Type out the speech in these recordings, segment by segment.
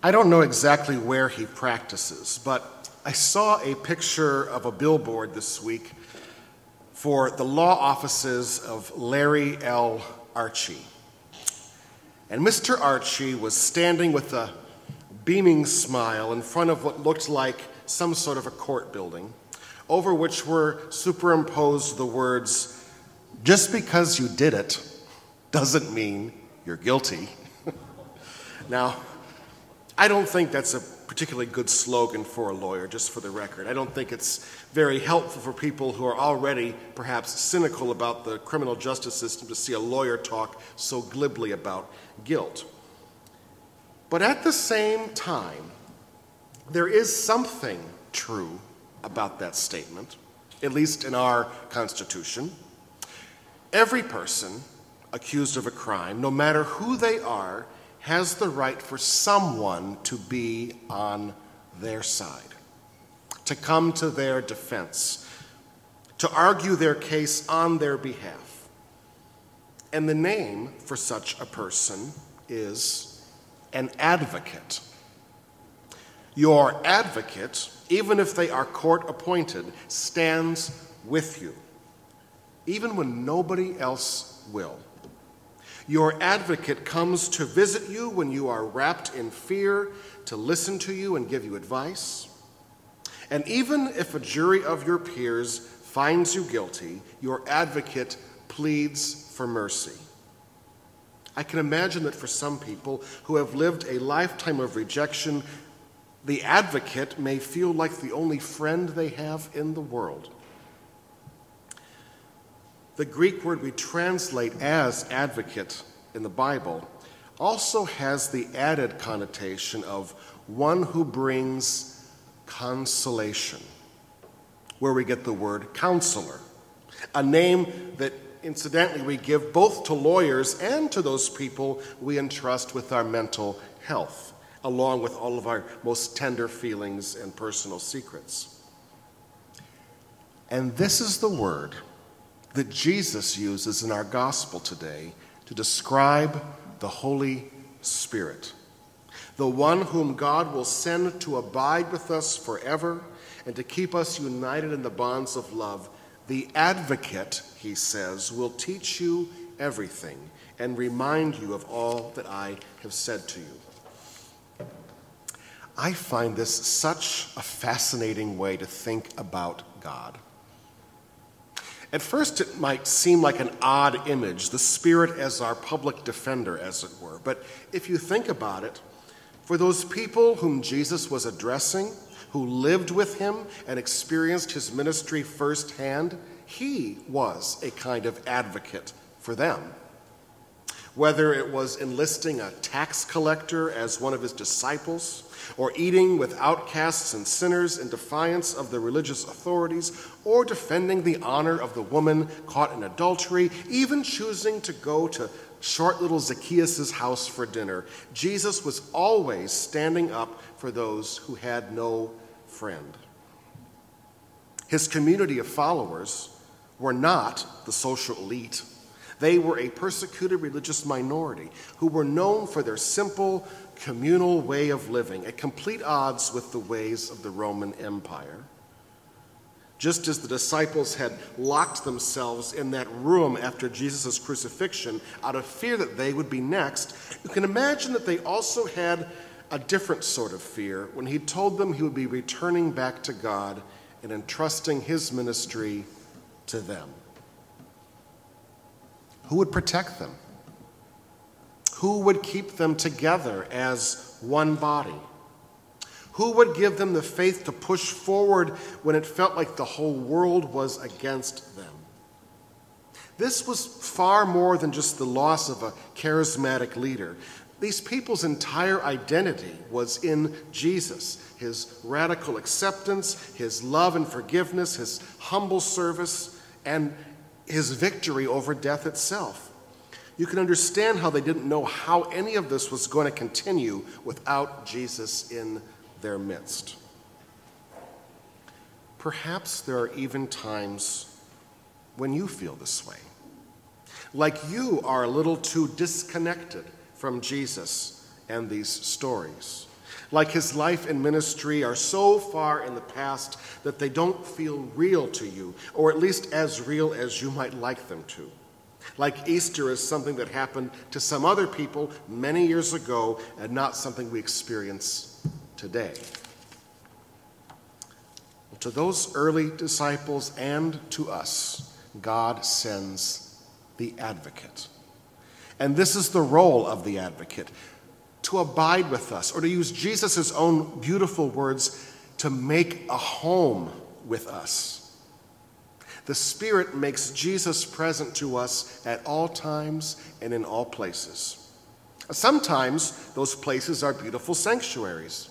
I don't know exactly where he practices, but I saw a picture of a billboard this week for the law offices of Larry L. Archie. And Mr. Archie was standing with a beaming smile in front of what looked like some sort of a court building, over which were superimposed the words, Just because you did it doesn't mean you're guilty. now, I don't think that's a particularly good slogan for a lawyer, just for the record. I don't think it's very helpful for people who are already perhaps cynical about the criminal justice system to see a lawyer talk so glibly about guilt. But at the same time, there is something true about that statement, at least in our Constitution. Every person accused of a crime, no matter who they are, has the right for someone to be on their side, to come to their defense, to argue their case on their behalf. And the name for such a person is an advocate. Your advocate, even if they are court appointed, stands with you, even when nobody else will. Your advocate comes to visit you when you are wrapped in fear, to listen to you and give you advice. And even if a jury of your peers finds you guilty, your advocate pleads for mercy. I can imagine that for some people who have lived a lifetime of rejection, the advocate may feel like the only friend they have in the world. The Greek word we translate as advocate in the Bible also has the added connotation of one who brings consolation, where we get the word counselor, a name that incidentally we give both to lawyers and to those people we entrust with our mental health, along with all of our most tender feelings and personal secrets. And this is the word that Jesus uses in our gospel today to describe the Holy Spirit, the one whom God will send to abide with us forever and to keep us united in the bonds of love. The advocate, he says, will teach you everything and remind you of all that I have said to you. I find this such a fascinating way to think about God. At first, it might seem like an odd image, the Spirit as our public defender, as it were. But if you think about it, for those people whom Jesus was addressing, who lived with him and experienced his ministry firsthand, he was a kind of advocate for them whether it was enlisting a tax collector as one of his disciples, or eating with outcasts and sinners in defiance of the religious authorities, or defending the honor of the woman caught in adultery, even choosing to go to short little Zacchaeus' house for dinner, Jesus was always standing up for those who had no friend. His community of followers were not the social elite they were a persecuted religious minority who were known for their simple communal way of living, at complete odds with the ways of the Roman Empire. Just as the disciples had locked themselves in that room after Jesus' crucifixion out of fear that they would be next, you can imagine that they also had a different sort of fear when he told them he would be returning back to God and entrusting his ministry to them. Who would protect them? Who would keep them together as one body? Who would give them the faith to push forward when it felt like the whole world was against them? This was far more than just the loss of a charismatic leader. These people's entire identity was in Jesus his radical acceptance, his love and forgiveness, his humble service, and his victory over death itself. You can understand how they didn't know how any of this was going to continue without Jesus in their midst. Perhaps there are even times when you feel this way, like you are a little too disconnected from Jesus and these stories, like his life and ministry are so far in the past that they don't feel real to you, or at least as real as you might like them to. Like Easter is something that happened to some other people many years ago and not something we experience today. Well, to those early disciples and to us, God sends the advocate. And this is the role of the advocate to abide with us, or to use Jesus' own beautiful words, to make a home with us. The Spirit makes Jesus present to us at all times and in all places. Sometimes those places are beautiful sanctuaries,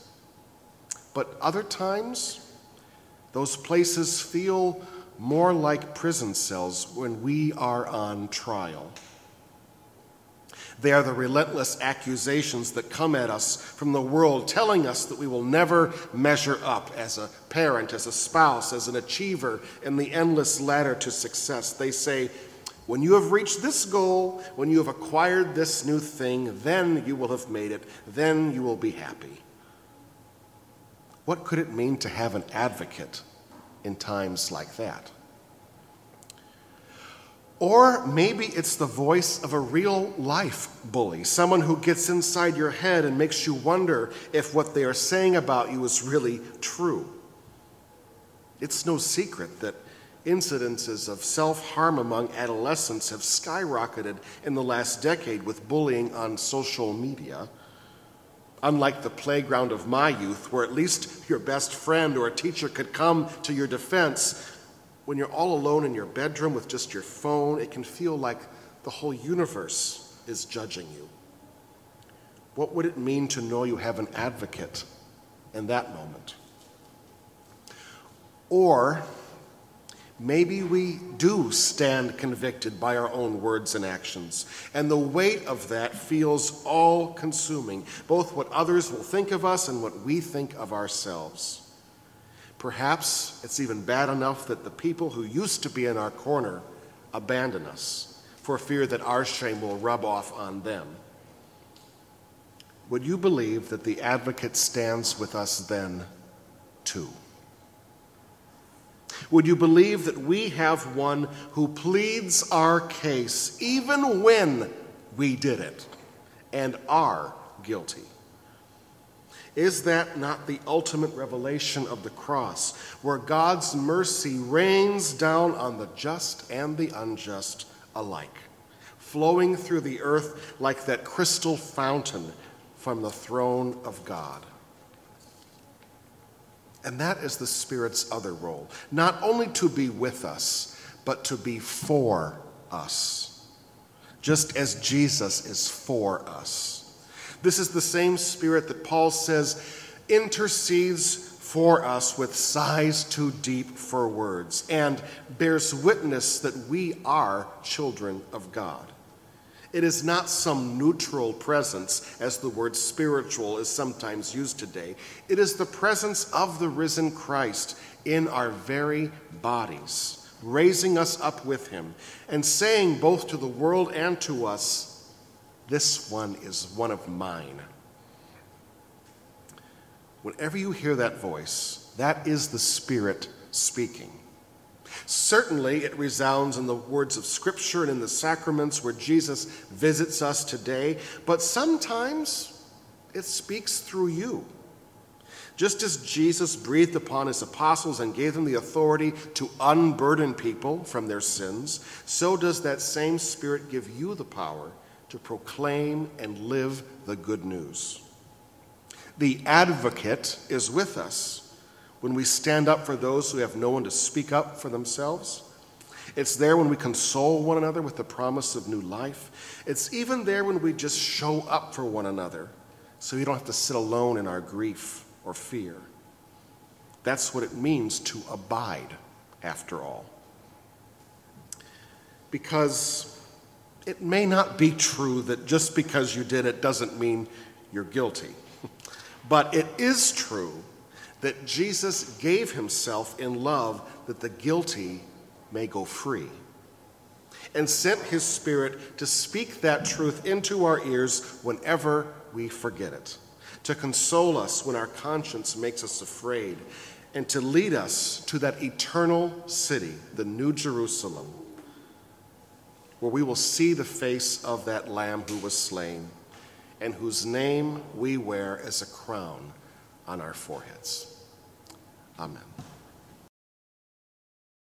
but other times those places feel more like prison cells when we are on trial. They are the relentless accusations that come at us from the world, telling us that we will never measure up as a parent, as a spouse, as an achiever in the endless ladder to success. They say, when you have reached this goal, when you have acquired this new thing, then you will have made it, then you will be happy. What could it mean to have an advocate in times like that? Or maybe it's the voice of a real life bully, someone who gets inside your head and makes you wonder if what they are saying about you is really true. It's no secret that incidences of self harm among adolescents have skyrocketed in the last decade with bullying on social media. Unlike the playground of my youth, where at least your best friend or a teacher could come to your defense, when you're all alone in your bedroom with just your phone, it can feel like the whole universe is judging you. What would it mean to know you have an advocate in that moment? Or maybe we do stand convicted by our own words and actions, and the weight of that feels all consuming, both what others will think of us and what we think of ourselves. Perhaps it's even bad enough that the people who used to be in our corner abandon us for fear that our shame will rub off on them. Would you believe that the advocate stands with us then, too? Would you believe that we have one who pleads our case even when we did it and are guilty? Is that not the ultimate revelation of the cross, where God's mercy rains down on the just and the unjust alike, flowing through the earth like that crystal fountain from the throne of God? And that is the Spirit's other role, not only to be with us, but to be for us, just as Jesus is for us. This is the same Spirit that Paul says intercedes for us with sighs too deep for words and bears witness that we are children of God. It is not some neutral presence, as the word spiritual is sometimes used today. It is the presence of the risen Christ in our very bodies, raising us up with him and saying both to the world and to us, this one is one of mine. Whenever you hear that voice, that is the Spirit speaking. Certainly, it resounds in the words of Scripture and in the sacraments where Jesus visits us today, but sometimes it speaks through you. Just as Jesus breathed upon his apostles and gave them the authority to unburden people from their sins, so does that same Spirit give you the power to proclaim and live the good news. The advocate is with us when we stand up for those who have no one to speak up for themselves. It's there when we console one another with the promise of new life. It's even there when we just show up for one another so we don't have to sit alone in our grief or fear. That's what it means to abide, after all. Because it may not be true that just because you did it doesn't mean you're guilty. but it is true that Jesus gave himself in love that the guilty may go free and sent his Spirit to speak that truth into our ears whenever we forget it. to console us when our conscience makes us afraid, and to lead us to that eternal city, the New Jerusalem, where we will see the face of that Lamb who was slain and whose name we wear as a crown on our foreheads. Amen.